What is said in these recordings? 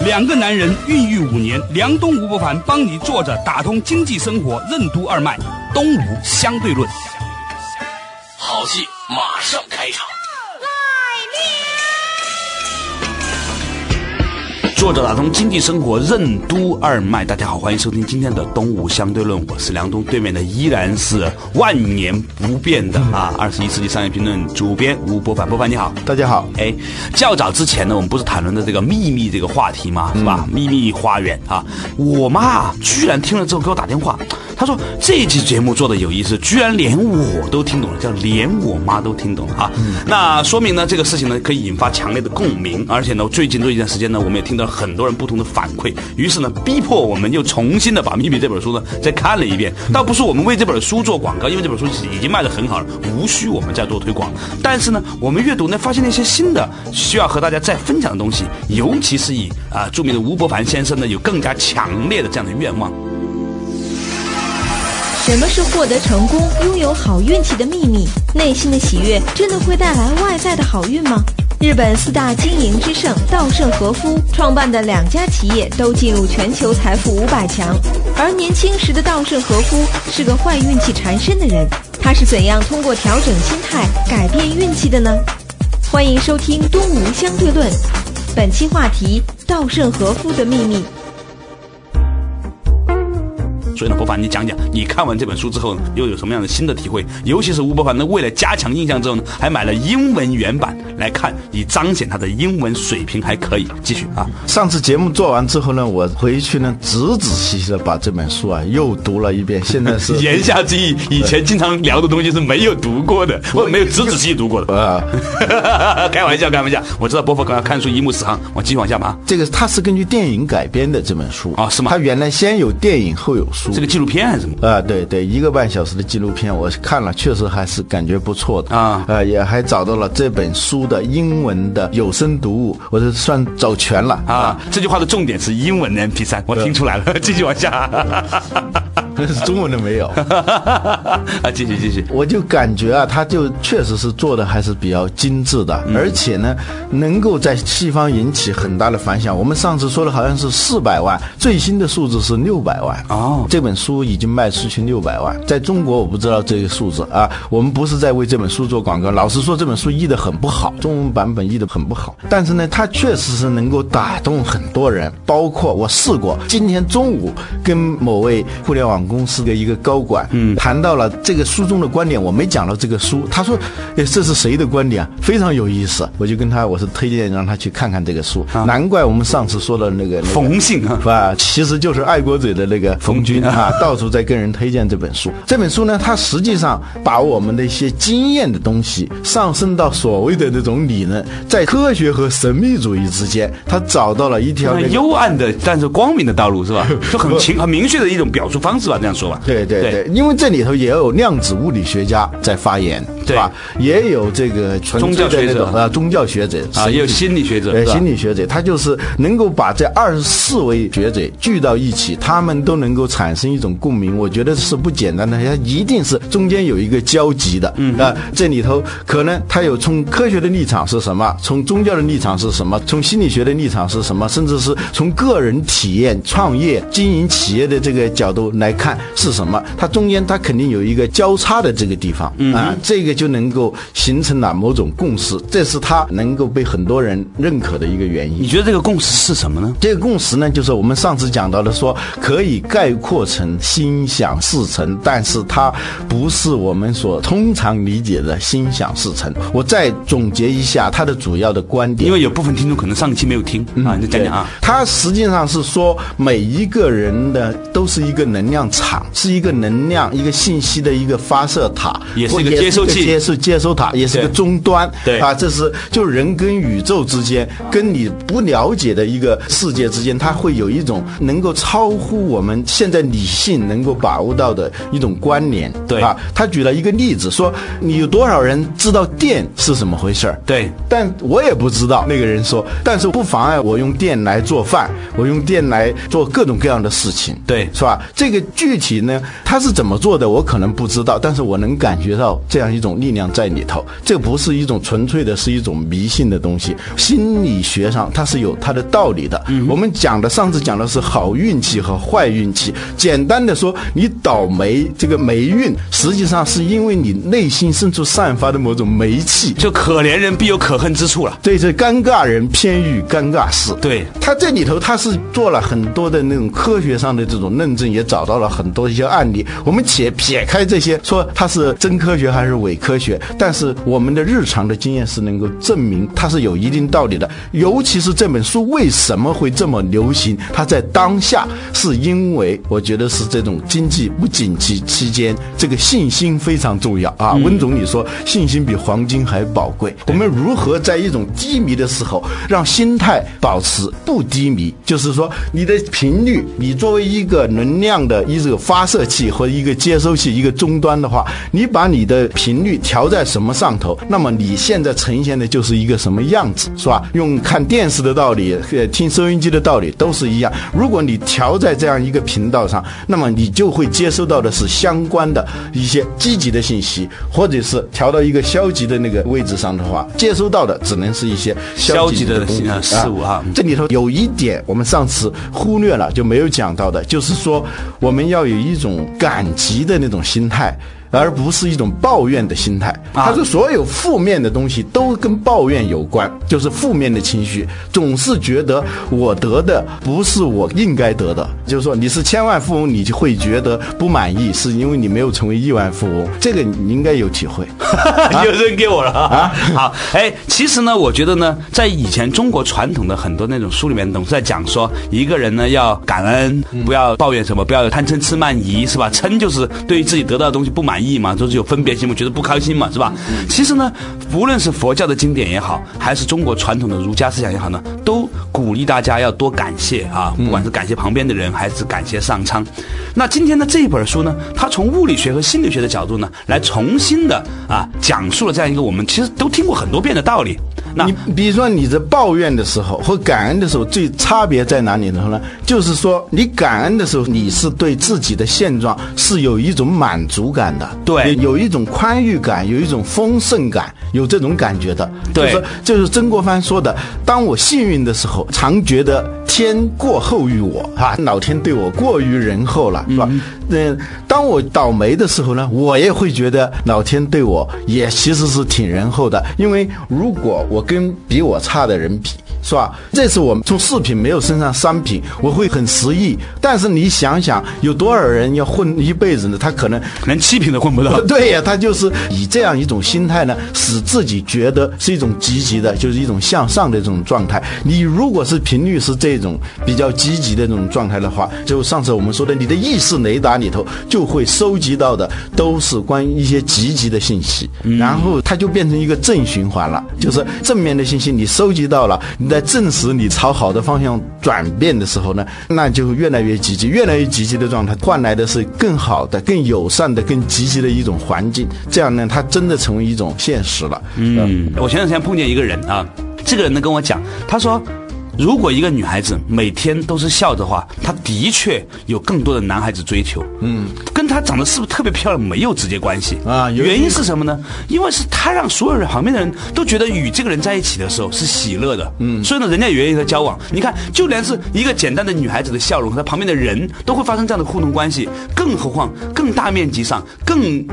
两个男人孕育五年，梁东吴伯凡帮你坐着打通经济生活任督二脉，东吴相对论。好戏马上开场。作者打通经济生活任督二脉，大家好，欢迎收听今天的东吴相对论，我是梁东，对面的依然是万年不变的啊，二十一世纪商业评论主编吴伯凡，伯凡你好，大家好。哎，较早之前呢，我们不是谈论的这个秘密这个话题吗，是吧？秘密花园啊，我妈居然听了之后给我打电话。他说这期节目做的有意思，居然连我都听懂了，叫连我妈都听懂了啊！那说明呢，这个事情呢可以引发强烈的共鸣，而且呢，最近这一段时间呢，我们也听到很多人不同的反馈，于是呢，逼迫我们又重新的把《秘密》这本书呢再看了一遍。倒不是我们为这本书做广告，因为这本书已经卖得很好了，无需我们再做推广。但是呢，我们阅读呢发现了一些新的需要和大家再分享的东西，尤其是以啊著名的吴伯凡先生呢有更加强烈的这样的愿望。什么是获得成功、拥有好运气的秘密？内心的喜悦真的会带来外在的好运吗？日本四大经营之圣稻盛和夫创办的两家企业都进入全球财富五百强，而年轻时的稻盛和夫是个坏运气缠身的人。他是怎样通过调整心态改变运气的呢？欢迎收听《东吴相对论》，本期话题：稻盛和夫的秘密。所以呢，博凡，你讲讲，你看完这本书之后又有什么样的新的体会？尤其是吴伯凡呢，为了加强印象之后呢，还买了英文原版来看，以彰显他的英文水平还可以。继续啊，上次节目做完之后呢，我回去呢，仔仔细细的把这本书啊又读了一遍。现在是 言下之意，以前经常聊的东西是没有读过的，我没有仔仔细细读过的啊。开玩笑，开玩笑。我知道伯凡刚刚看书一目十行，我继续往下吧。这个它是根据电影改编的这本书啊，是吗？它原来先有电影，后有书。这个纪录片还是什么啊？对对，一个半小时的纪录片，我看了，确实还是感觉不错的啊。呃，也还找到了这本书的英文的有声读物，我这算找全了啊。这句话的重点是英文的 MP 三，我听出来了。继续往下，中文的没有 啊。继续继续，我就感觉啊，他就确实是做的还是比较精致的，而且呢，能够在西方引起很大的反响。我们上次说的好像是四百万，最新的数字是六百万哦。这本书已经卖出去六百万，在中国我不知道这个数字啊。我们不是在为这本书做广告，老实说这本书译的很不好，中文版本译的很不好。但是呢，它确实是能够打动很多人，包括我试过。今天中午跟某位互联网公司的一个高管，嗯，谈到了这个书中的观点，我没讲到这个书，他说，哎，这是谁的观点啊？非常有意思。我就跟他，我是推荐让他去看看这个书。难怪我们上次说的那个冯姓啊，是吧？其实就是爱国者的那个冯军。啊，到处在跟人推荐这本书。这本书呢，它实际上把我们的一些经验的东西上升到所谓的那种理论，在科学和神秘主义之间，他找到了一条幽暗的但是光明的道路，是吧？就很清很明确的一种表述方式吧，这样说吧。对对对，因为这里头也有量子物理学家在发言，对。吧？也有这个宗教学者。啊，宗教学者啊，也有心理学者，呃，心理学者，他就是能够把这二十四位学者聚到一起，他们都能够产生一种共鸣，我觉得是不简单的，他一定是中间有一个交集的，嗯。啊，这里头可能他有从科学的立场是什么，从宗教的立场是什么，从心理学的立场是什么，甚至是从个人体验、创业、经营企业的这个角度来看是什么，它中间它肯定有一个交叉的这个地方，啊，这个就能够形成了某种共识，这是它能够被很多人认可的一个原因。你觉得这个共识是什么呢？这个共识呢，就是我们上次讲到的，说可以概括成。心想事成，但是它不是我们所通常理解的心想事成。我再总结一下它的主要的观点，因为有部分听众可能上期没有听啊，你讲讲啊。它实际上是说每一个人的都是一个能量量场，是一个能量、一个信息的一个发射塔，也是一个接收器接收接收塔，也是一个终端。对啊，这是就人跟宇宙之间，跟你不了解的一个世界之间，它会有一种能够超乎我们现在理性能够把握到的一种关联。对啊，他举了一个例子，说你有多少人知道电是什么回事儿？对但我也不知道。那个人说，但是不妨碍我用电来做饭，我用电来做各种各样的事情，对是吧？这个具体呢，他是怎么做的，我可能不知道，但是我能感觉到这样一种力量在里头。这不是一种纯粹的，是一种迷信的东西。心理学上它是有它的道理的。我们讲的上次讲的是好运气和坏运气，简单的说，你倒霉这个霉运，实际上是因为你内心深处散发的某种霉气。就可怜人必有可恨之处了。对，这尴尬人偏遇尴尬事。对他这里头他是做了很多的那种科学上的这种论证，也找到了很多一些案例。我们且撇开这些，说它是真科学还是伪科学，但是我们的日常的经验是能够证明它是有一定道理的。尤其是这本书为什么会这么流行？它在当下是因为我觉得是这种经济不景气期间，这个信心非常重要啊。温总理说，信心比黄金还宝贵。我们如何在一种低迷的时候，让心态保持不低迷？就是说，你的频率，你作为一个能量的一这个发射器和一个接收器、一个终端的话，你把你的频率调在什么上头，那么你现在呈现的就是一个什么样子，是吧？用看电视的道理，呃，听收音机的道理都是一样。如果你调在这样一个频道上，那么你就会接收到的是相关的一些积极的信息，或者是调到一个消极的那个位置上的话，接收到的只能是一些消极的东西呃事物啊这里头有一点我们上次忽略了，就没有讲到的，就是说我们要有一种感激的那种心态。而不是一种抱怨的心态。啊他说，所有负面的东西都跟抱怨有关，就是负面的情绪，总是觉得我得的不是我应该得的。就是说，你是千万富翁，你就会觉得不满意，是因为你没有成为亿万富翁。这个你应该有体会。又扔给我了啊！好，哎，其实呢，我觉得呢，在以前中国传统的很多那种书里面，总是在讲说，一个人呢要感恩，不要抱怨什么，不要有贪嗔痴慢疑，是吧？嗔就是对于自己得到的东西不满意嘛，就是有分别心嘛，觉得不开心嘛，是吧？其实呢，无论是佛教的经典也好，还是中国传统的儒家思想也好呢，都鼓励大家要多感谢啊，不管是感谢旁边的人，还是感谢上苍。那今天的这一本书呢，它从物理学和心理学的角度呢，来重新的啊讲述了这样一个我们其实都听过很多遍的道理。那你比如说你在抱怨的时候和感恩的时候，最差别在哪里呢？就是说，你感恩的时候，你是对自己的现状是有一种满足感的，对有有一种宽裕感，有一种丰盛感，有这种感觉的。对就是说就是曾国藩说的，当我幸运的时候，常觉得天过厚于我啊，老天对我过于仁厚了，是吧？嗯，当我倒霉的时候呢，我也会觉得老天对我也其实是挺仁厚的，因为如果我跟比我差的人比。是吧？这次我们从四品没有升上三品，我会很失意。但是你想想，有多少人要混一辈子呢？他可能连七品都混不到。对呀，他就是以这样一种心态呢，使自己觉得是一种积极的，就是一种向上的这种状态。你如果是频率是这种比较积极的这种状态的话，就上次我们说的，你的意识雷达里头就会收集到的都是关于一些积极的信息，然后它就变成一个正循环了，就是正面的信息你收集到了，你在证实你朝好的方向转变的时候呢，那就越来越积极，越来越积极的状态换来的是更好的、更友善的、更积极的一种环境，这样呢，它真的成为一种现实了。嗯，我前段时间碰见一个人啊，这个人呢跟我讲，他说。如果一个女孩子每天都是笑的话，她的确有更多的男孩子追求。嗯，跟她长得是不是特别漂亮没有直接关系啊原因是什么呢？因为是她让所有人旁边的人都觉得与这个人在一起的时候是喜乐的。嗯，所以呢，人家也愿意和他交往。你看，就连是一个简单的女孩子的笑容和她旁边的人都会发生这样的互动关系，更何况更大面积上更。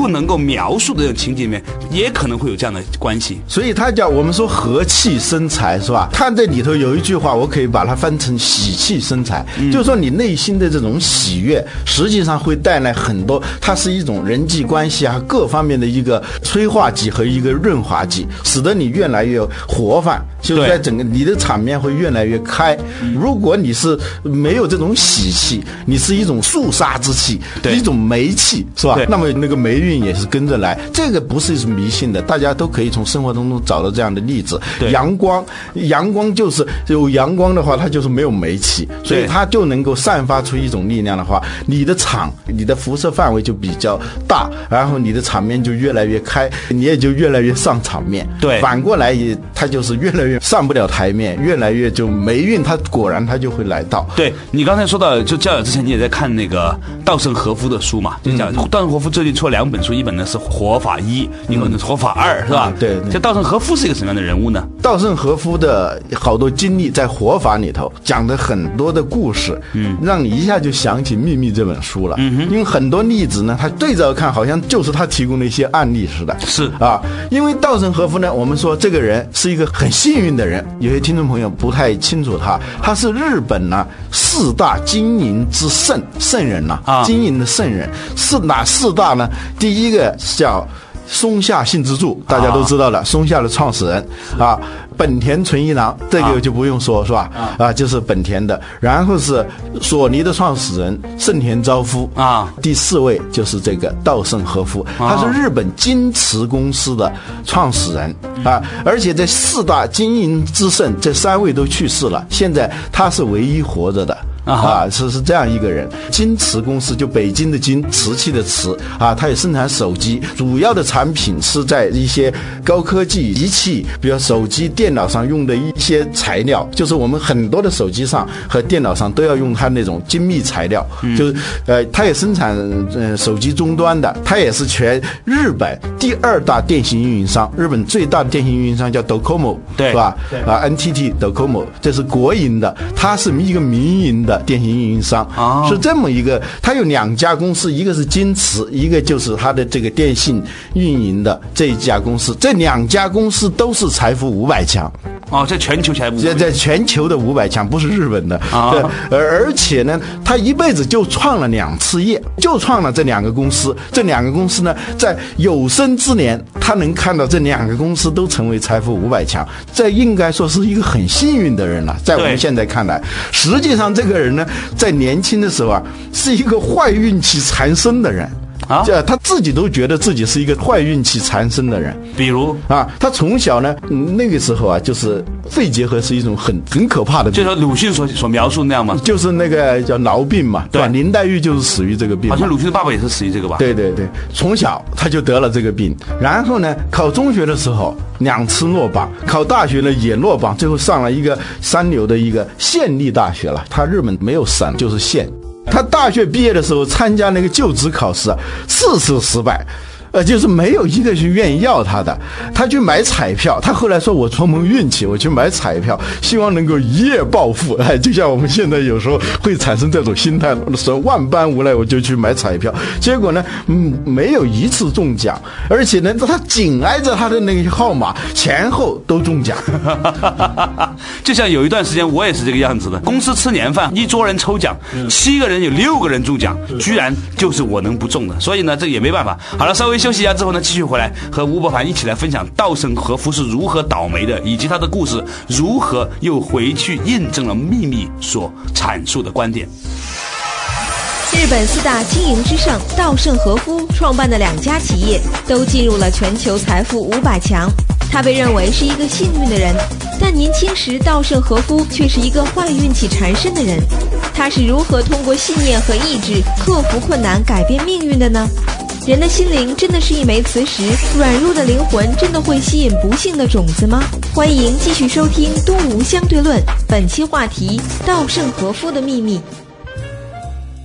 不能够描述的这种情景里面，也可能会有这样的关系。所以他叫我们说和气生财是吧？他这里头有一句话，我可以把它翻成喜气生财，就是说你内心的这种喜悦，实际上会带来很多，它是一种人际关系啊各方面的一个催化剂和一个润滑剂，使得你越来越活泛，就对在整个你的场面会越来越开。如果你是没有这种喜气，你是一种肃杀之气，对一种霉气，是吧？那么那个霉运也是跟着来，这个不是是迷信的，大家都可以从生活当中找到这样的例子。对阳光，阳光就是有阳光的话，它就是没有霉气，所以它就能够散发出一种力量的话，你的场，你的辐射范围就比较大，然后你的场面就越来越开，你也就越来越上场面。对反过来也，它就是越来越上不了台面，越来越就霉运，它果然它就会来到。对你刚才说到，就教友之前你也在看那个稻盛和夫的书嘛，就讲稻盛和夫最近出了两本书，一本呢是《活法一》，一本呢是《活法二》，是吧？啊？对对。这稻盛和夫是一个什么样的人物呢？稻盛和夫的好多经历在《活法》里头讲的很多的故事，嗯，让你一下就想起《秘密》这本书了，嗯因为很多例子呢，他对照看好像就是他提供的一些案例似的，是。啊，因为稻盛和夫呢，我们说这个人是一个很幸运的人，有些听众朋友不太清楚他，他是日本呢四大经营之圣圣人呐、啊经营的圣人是哪四大呢？第一个叫。松下幸之助，大家都知道了，松下的创始人啊，本田纯一郎，这个就不用说，是吧？啊，就是本田的。然后是索尼的创始人盛田昭夫啊，第四位就是这个稻盛和夫，他是日本京瓷公司的创始人啊，而且这四大经营之圣这三位都去世了，现在他是唯一活着的。啊啊，是是这样一个人，金瓷公司就北京的金，瓷器的瓷啊，它也生产手机，主要的产品是在一些高科技仪器，比如手机、电脑上用的一些材料，就是我们很多的手机上和电脑上都要用它那种精密材料，就是呃，它也生产呃手机终端的，它也是全日本第二大电信运营商，日本最大的电信运营商叫 Docomo，对是吧？啊，NTT Docomo 这是国营的，它是一个民营的电信运营商，哦是这么一个，它有两家公司，一个是金池，一个就是它的这个电信运营的这一家公司，这两家公司都是财富五百强。哦，在全球起来，在在全球的五百强，不是日本的。啊对，而而且呢，他一辈子就创了两次业，就创了这两个公司。这两个公司呢，在有生之年，他能看到这两个公司都成为财富五百强，这应该说是一个很幸运的人了。在我们现在看来，实际上这个人呢，在年轻的时候啊，是一个坏运气缠身的人。啊这他自己都觉得自己是一个坏运气缠身的人。比如，啊，他从小呢，嗯那个时候啊，就是肺结核是一种很很可怕的病，就说鲁迅所所描述那样嘛，就是那个叫痨病嘛，对吧？林黛玉就是死于这个病，好像鲁迅的爸爸也是死于这个吧？对对对，从小他就得了这个病，然后呢，考中学的时候两次落榜，考大学呢也落榜，最后上了一个三流的一个县立大学了。他日本没有省，就是县。他大学毕业的时候参加那个就职考试，四次失败。呃，就是没有一个是愿意要他的，他去买彩票，他后来说我冲碰运气，我去买彩票，希望能够一夜暴富。哎，就像我们现在有时候会产生这种心态，说万般无奈我就去买彩票，结果呢，嗯，没有一次中奖，而且呢，他紧挨着他的那个号码前后都中奖。就像有一段时间我也是这个样子的，公司吃年饭，一桌人抽奖，七个人有六个人中奖，居然就是我能不中的，所以呢，这也没办法。好了，稍微休息一下之后呢，继续回来和吴伯凡一起来分享稻盛和夫是如何倒霉的，以及他的故事如何又回去印证了秘密所阐述的观点。日本四大经营之圣稻盛和夫创办的两家企业都进入了全球财富五百强。他被认为是一个幸运的人，但年轻时稻盛和夫却是一个坏运气缠身的人。他是如何通过信念和意志克服困难、改变命运的呢？人的心灵真的是一枚磁石，软弱的灵魂真的会吸引不幸的种子吗？欢迎继续收听《东吴相对论》，本期话题：稻盛和夫的秘密。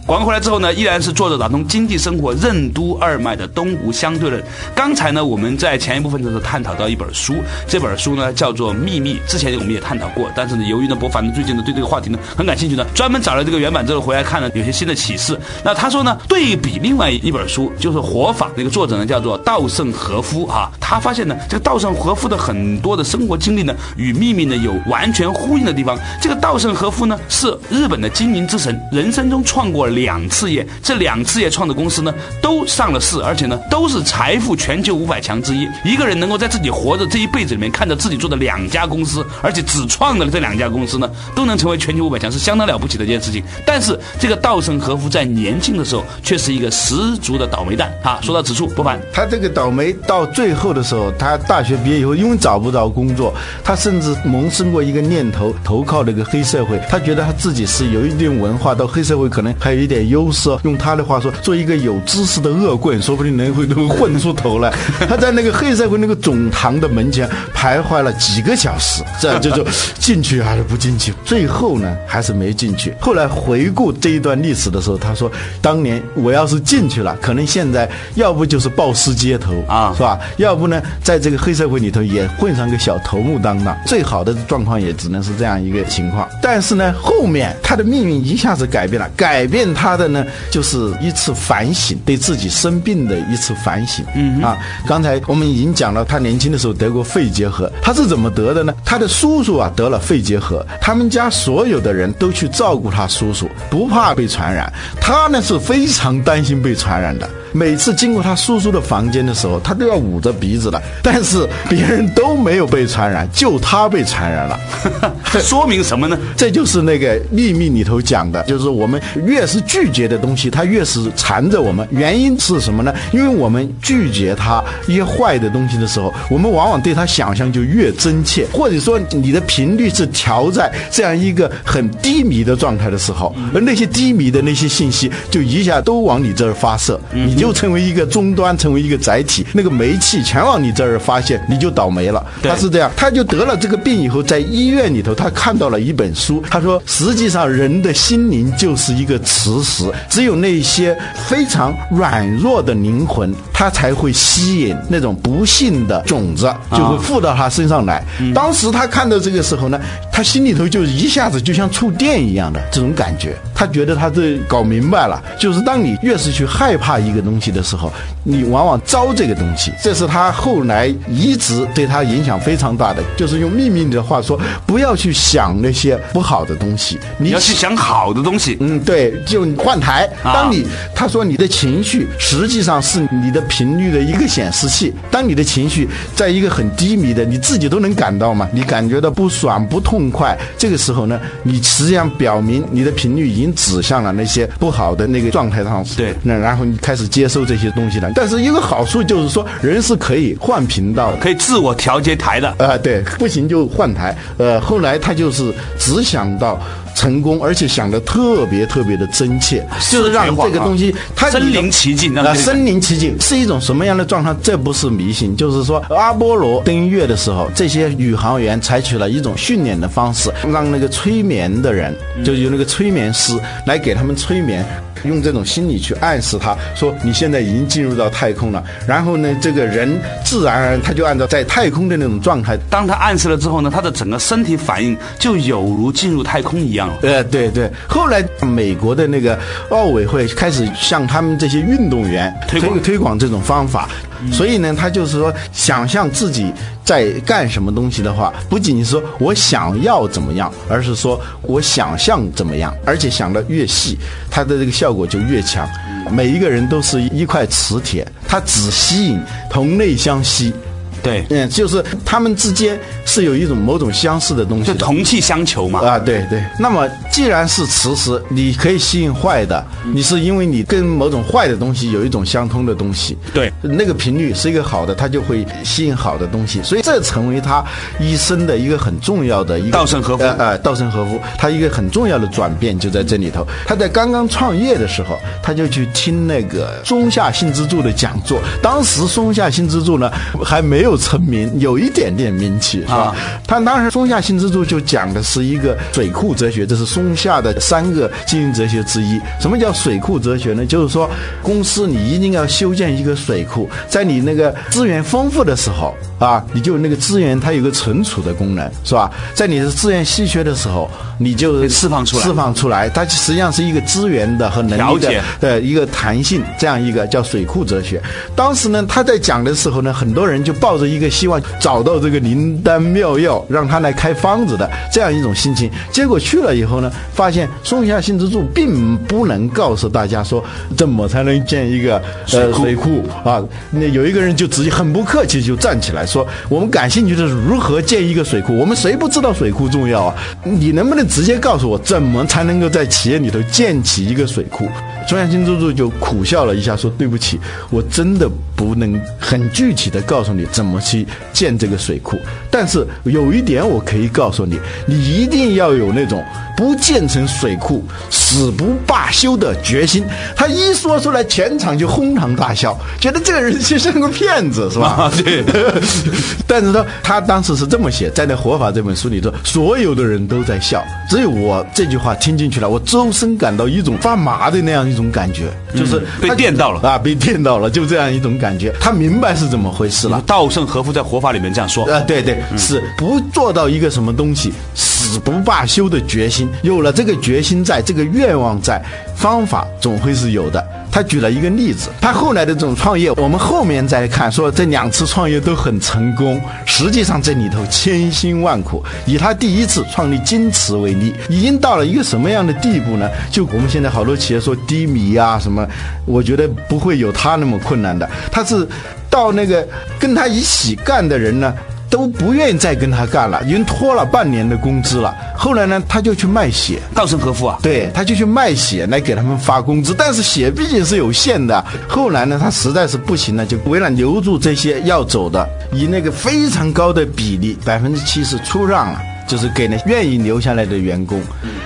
广告回来之后呢，依然是作者打通经济生活任督二脉的东吴相对论。刚才呢，我们在前一部分的时候探讨到一本书，这本书呢叫做《秘密》，之前我们也探讨过，但是呢，由于呢，博凡呢最近呢对这个话题呢很感兴趣呢，专门找了这个原版之后回来看了，有些新的启示。那他说呢，对比另外一本书，就是《活法》，那个作者呢叫做稻盛和夫啊，他发现呢，这个稻盛和夫的很多的生活经历呢，与《秘密》呢有完全呼应的地方。这个稻盛和夫呢是日本的经营之神，人生中创过两次业，这两次业创的公司呢都上了市，而且呢都是财富全球五百强之一。一个人能够在自己活着这一辈子里面，看着自己做的两家公司，而且只创了这两家公司呢，都能成为全球五百强，是相当了不起的一件事情。但是这个稻盛和夫在年轻的时候却是一个十足的倒霉蛋啊！说到此处，不凡，他这个倒霉到最后的时候，他大学毕业以后，因为找不着工作，他甚至萌生过一个念头，投靠那个黑社会。他觉得他自己是有一定文化，到黑社会可能还有一一点优势。用他的话说，做一个有知识的恶棍，说不定能会能混出头来。他在那个黑社会那个总堂的门前徘徊了几个小时，这样就就进去还是不进去？最后呢，还是没进去。后来回顾这一段历史的时候，他说：“当年我要是进去了，可能现在要不就是暴尸街头啊是吧？要不呢，在这个黑社会里头也混上个小头目当当。最好的状况也只能是这样一个情况。但是呢，后面他的命运一下子改变了，改变他的呢，就是一次反省，对自己生病的一次反省。嗯啊，刚才我们已经讲了，他年轻的时候得过肺结核，他是怎么得的呢？他的叔叔啊得了肺结核，他们家所有的人都去照顾他叔叔，不怕被传染。他呢是非常担心被传染的。每次经过他叔叔的房间的时候，他都要捂着鼻子的。但是别人都没有被传染，就他被传染了。说明什么呢？这就是那个秘密里头讲的，就是我们越是拒绝的东西，它越是缠着我们。原因是什么呢？因为我们拒绝它一些坏的东西的时候，我们往往对它想象就越真切，或者说你的频率是调在这样一个很低迷的状态的时候，而那些低迷的那些信息就一下都往你这儿发射，你就成为一个终端，成为一个载体，那个煤气全往你这儿发泄，你就倒霉了。对他是这样，他就得了这个病以后，在医院里头，他看到了一本书，他说，实际上人的心灵就是一个磁石，只有那些非常软弱的灵魂，他才会吸引那种不幸的种子，就会附到他身上来。当时他看到这个时候呢，他心里头就一下子就像触电一样的这种感觉，他觉得他这搞明白了，就是当你越是去害怕一个东西的时候，你往往招这个东西。这是他后来一直对他影响非常大的，就是用秘密的话说，不要去想那些不好的东西，你你要去想好的东西。嗯，对，就换台。啊当你他说你的情绪实际上是你的频率的一个显示器。当你的情绪在一个很低迷的，你自己都能感到嘛，你感觉到不爽不痛快，这个时候呢，你实际上表明你的频率已经指向了那些不好的那个状态上。对那然后你开始接收这些东西了。但是一个好处就是说，人是可以换频道的。可以自我调节台的，啊、对，不行就换台。呃，后来他就是只想到成功，而且想的特别特别的真切，就是让这个东西它身临其境让啊、这个身临其境是一种什么样的状态？这不是迷信，就是说阿波罗登月的时候，这些宇航员采取了一种训练的方式，让那个催眠的人，就有那个催眠师来给他们催眠。用这种心理去暗示他说你现在已经进入到太空了，然后呢，这个人自然而然他就按照在太空的那种状态当他暗示了之后呢，他的整个身体反应就有如进入太空一样。了。呃，对对，后来美国的那个奥委会开始向他们这些运动员推广推广这种方法，所以呢，他就是说，想象自己在干什么东西的话，不仅仅是说我想要怎么样，而是说我想象怎么样，而且想的越细，它的这个效果就越强。每一个人都是一块磁铁，它只吸引同类相吸。对，嗯，就是他们之间是有一种某种相似的东西的。就同气相求嘛。啊，对对。那么既然是磁石，你可以吸引坏的，你是因为你跟某种坏的东西有一种相通的东西。对那个频率是一个好的，它就会吸引好的东西，所以这成为他一生的一个很重要的一个稻盛和夫呃呃，稻盛和夫他一个很重要的转变就在这里头。他在刚刚创业的时候，他就去听那个松下幸之助的讲座。当时松下幸之助呢还没有成名，有一点点名气，是吧？他当时松下幸之助就讲的是一个水库哲学，这是松下的三个经营哲学之一。什么叫水库哲学呢？就是说，公司你一定要修建一个水库，在你那个资源丰富的时候啊，你就那个资源它有个存储的功能，是吧？在你的资源稀缺的时候，你就释放出来释放出来。它实际上是一个资源的和能力的调节的一个弹性，这样一个叫水库哲学。当时呢，他在讲的时候呢，很多人就抱着一个希望找到这个灵丹妙药，让他来开方子的这样一种心情。结果去了以后呢，发现松下幸之助并不能告诉大家说怎么才能建一个呃水库啊。那有一个人就直接很不客气就站起来说：“我们感兴趣的是如何建一个水库，我们谁不知道水库重要啊？你能不能直接告诉我，怎么才能够在企业里头建起一个水库？”松下幸之助就苦笑了一下，说：“对不起，我真的不能很具体的告诉你怎么去建这个水库。但是有一点我可以告诉你，你一定要有那种不建成水库死不罢休的决心。”他一说出来，全场就哄堂大笑，觉得这个人就像个骗子，是吧？啊对。但是呢，他当时是这么写，在那《活法》这本书里头，所有的人都在笑，只有我这句话听进去了，我周身感到一种发麻的那样一种感觉，就是被他电到了啊，被电到了，就这样一种感觉。他明白是怎么回事了。稻盛和夫在《活法》里面这样说。啊，对对，是不做到一个什么东西死不罢休的决心。有了这个决心在，这个愿望在，方法总会是有的。他举了一个例子，他后来的这种创业，我们后面再看，说这两次创业都很成功，实际上这里头千辛万苦。以他第一次创立京瓷为例，已经到了一个什么样的地步呢？就我们现在好多企业说低迷啊什么，我觉得不会有他那么困难的。他是到那个跟他一起干的人呢。都不愿意再跟他干了，已经拖了半年的工资了。后来呢，他就去卖血，稻盛和夫啊，对，他就去卖血来给他们发工资，但是血毕竟是有限的。后来呢，他实在是不行了，就为了留住这些要走的，以那个非常高的比例，百分之七十出让了。就是给那愿意留下来的员工，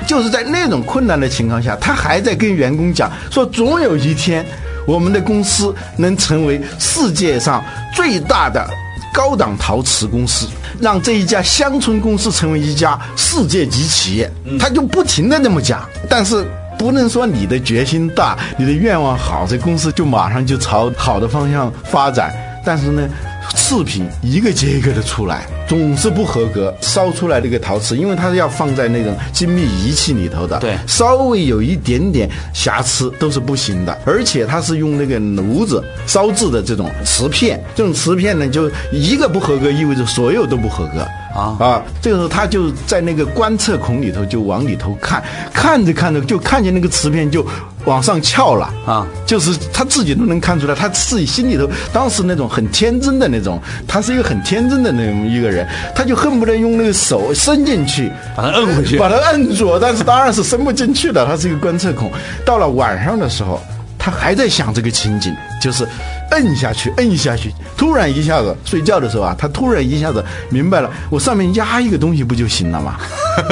就是在那种困难的情况下，他还在跟员工讲说，总有一天，我们的公司能成为世界上最大的高档陶瓷公司，让这一家乡村公司成为一家世界级企业。他就不停的那么讲，但是不能说你的决心大，你的愿望好，这公司就马上就朝好的方向发展。但是呢，次品一个接一个的出来，总是不合格。烧出来这个陶瓷，因为它是要放在那种精密仪器里头的，对稍微有一点点瑕疵都是不行的。而且它是用那个炉子烧制的这种瓷片，这种瓷片呢，就一个不合格，意味着所有都不合格。啊啊！这个时候他就在那个观测孔里头就往里头看，看着看着就看见那个瓷片就往上翘了啊！就是他自己都能看出来，他自己心里头当时那种很天真的那种，他是一个很天真的那种一个人，他就恨不得用那个手伸进去把它摁回去把它摁住，但是当然是伸不进去的，他是一个观测孔。到了晚上的时候，他还在想这个情景，就是摁下去，摁下去，突然一下子睡觉的时候啊，他突然一下子明白了，我上面压一个东西不就行了吗？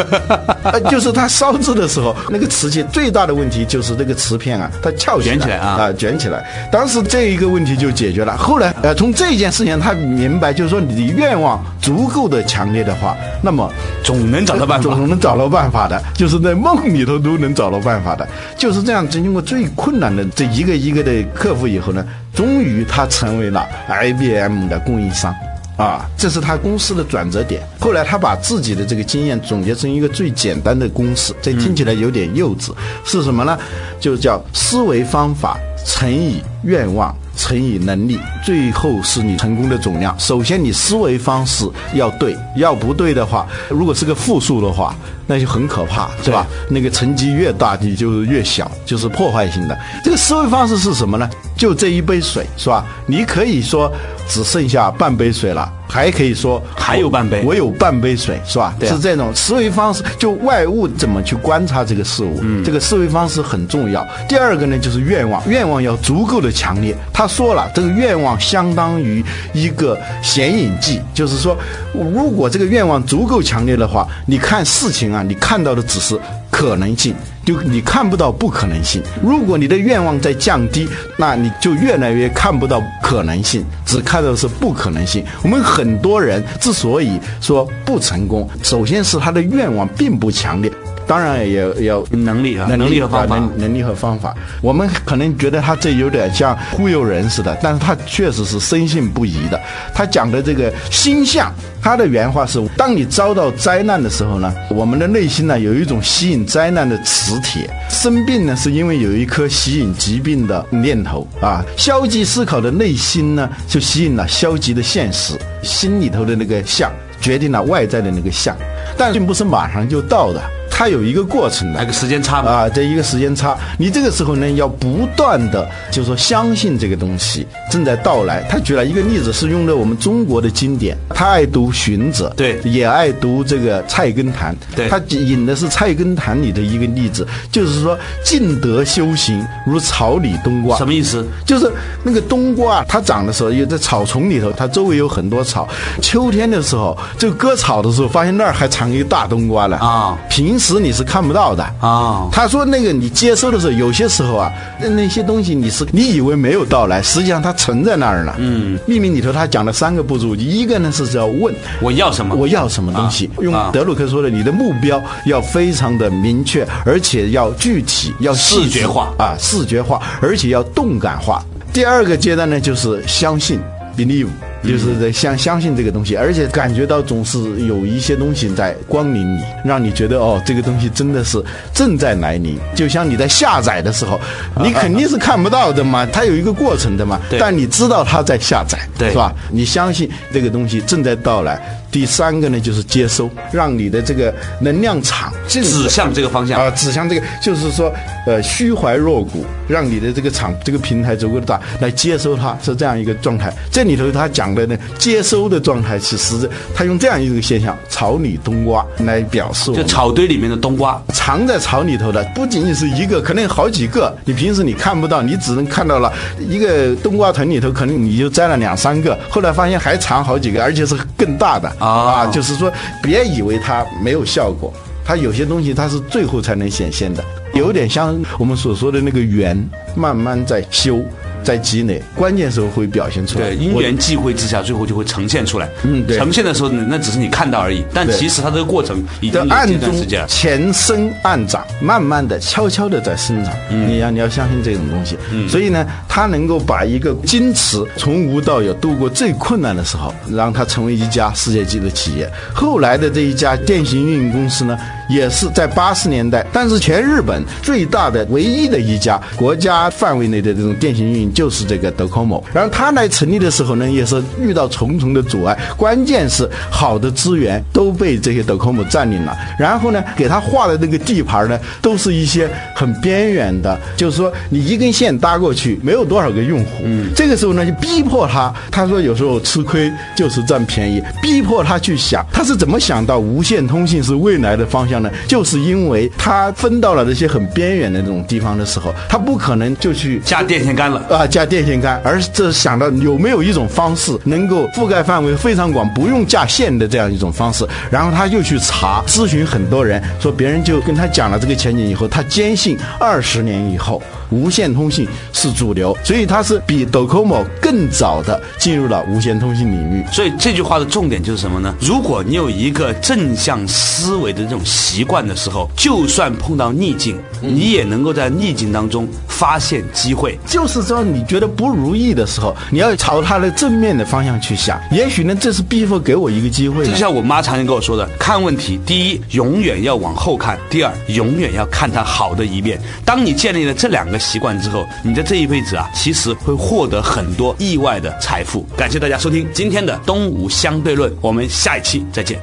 呃就是他烧制的时候，那个瓷器最大的问题就是这个瓷片啊，它翘起来卷起来啊啊，卷起来。当时这一个问题就解决了。后来呃，从这件事情他明白，就是说你的愿望足够的强烈的话，那么总能找到办法。总能找到办法的，就是在梦里头都能找到办法的，就是这样。经过最困难的这一个一个的克服以后呢，终于他成为了 IBM 的供应商。啊，这是他公司的转折点。后来他把自己的这个经验总结成一个最简单的公式，这听起来有点幼稚，是什么呢？就叫思维方法乘以愿望乘以能力，最后是你成功的总量。首先，你思维方式要对，要不对的话，如果是个负数的话，那就很可怕，是吧？那个成绩越大，你就越小，就是破坏性的。这个思维方式是什么呢？就这一杯水，是吧？你可以说只剩下半杯水了，还可以说还有半杯我有半杯水，是吧？对啊是这种思维方式，就外物怎么去观察这个事物，这个思维方式很重要。第二个呢，就是愿望，愿望要足够的强烈。他说了，这个愿望相当于一个显影剂，就是说，如果这个愿望足够强烈的话，你看事情啊，你看到的只是。可能性。就你看不到不可能性。如果你的愿望在降低，那你就越来越看不到可能性，只看到的是不可能性。我们很多人之所以说不成功，首先是他的愿望并不强烈。当然也有能力啊，能力和方法，能能力和方法。我们可能觉得他这有点像忽悠人似的，但是他确实是深信不疑的。他讲的这个星象，他的原话是：当你遭到灾难的时候呢，我们的内心呢有一种吸引灾难的磁铁。生病呢是因为有一颗吸引疾病的念头啊。消极思考的内心呢就吸引了消极的现实，心里头的那个相决定了外在的那个相，但并不是马上就到的。它有一个过程的，那个时间差啊，这一个时间差，你这个时候呢，要不断的，就是说相信这个东西正在到来。他举了一个例子，是用的我们中国的经典，他爱读《荀子》，对，也爱读这个《菜根谭》，对，他引的是《菜根谭》里的一个例子，就是说尽德修行如草里冬瓜，什么意思？就是那个冬瓜，它长的时候，有在草丛里头，它周围有很多草。秋天的时候，就割草的时候，发现那儿还藏一个大冬瓜了啊，平时。你是看不到的啊。他说那个你接收的时候，有些时候啊，那那些东西你是你以为没有到来，实际上它存在那儿了。嗯，秘密里头他讲了三个步骤，一个呢是要问我要什么，我要什么东西。用德鲁克说的，你的目标要非常的明确，而且要具体，要视觉化啊，视觉化，而且要动感化。第二个阶段呢，就是相信，believe。就是在相相信这个东西，而且感觉到总是有一些东西在光临你，让你觉得哦，这个东西真的是正在来临。就像你在下载的时候，你肯定是看不到的嘛，它有一个过程的嘛，但你知道它在下载，是吧？你相信这个东西正在到来。第三个呢，就是接收，让你的这个能量场指向这个方向啊，指向这个，就是说，呃，虚怀若谷，让你的这个场这个平台足够大，来接收它，是这样一个状态。这里头他讲的呢，接收的状态，其实他用这样一个现象“草里冬瓜”来表示，就草堆里面的冬瓜，藏在草里头的，不仅仅是一个，可能好几个。你平时你看不到，你只能看到了一个冬瓜藤里头，可能你就摘了两三个，后来发现还藏好几个，而且是更大的。啊，就是说，别以为它没有效果，它有些东西它是最后才能显现的，有点像我们所说的那个圆，慢慢在修。在积累，关键时候会表现出来。对，因缘际会之下，最后就会呈现出来。嗯，对。呈现的时候，那只是你看到而已，但其实它这个过程已经暗中前生暗长，慢慢的、悄悄的在生长。你要你要相信这种东西。嗯。所以呢，他能够把一个矜持从无到有，度过最困难的时候，让它成为一家世界级的企业。后来的这一家电信运营公司呢，也是在八十年代，但是全日本最大的、唯一的一家国家范围内的这种电信运营。就是这个德科摩，然后他来成立的时候呢，也是遇到重重的阻碍，关键是好的资源都被这些德科摩占领了，然后呢，给他画的那个地盘呢，都是一些很边缘的，就是说你一根线搭过去，没有多少个用户。嗯，这个时候呢，就逼迫他，他说有时候吃亏就是占便宜，逼迫他去想，他是怎么想到无线通信是未来的方向呢？就是因为他分到了这些很边缘的这种地方的时候，他不可能就去架电线杆了啊。加电线杆，而这想到有没有一种方式能够覆盖范围非常广，不用架线的这样一种方式，然后他又去查咨询很多人，说别人就跟他讲了这个前景以后，他坚信二十年以后。无线通信是主流，所以他是比 Docomo 更早的进入了无线通信领域。所以这句话的重点就是什么呢？如果你有一个正向思维的这种习惯的时候，就算碰到逆境，你也能够在逆境当中发现机会。就是说，你觉得不如意的时候，你要朝它的正面的方向去想。也许呢，这是必会给我一个机会。就像我妈常常跟我说的，看问题，第一，永远要往后看；第二，永远要看它好的一面。当你建立了这两个。习惯之后，你的这一辈子啊，其实会获得很多意外的财富。感谢大家收听今天的东吴相对论，我们下一期再见。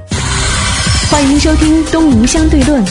欢迎收听东吴相对论。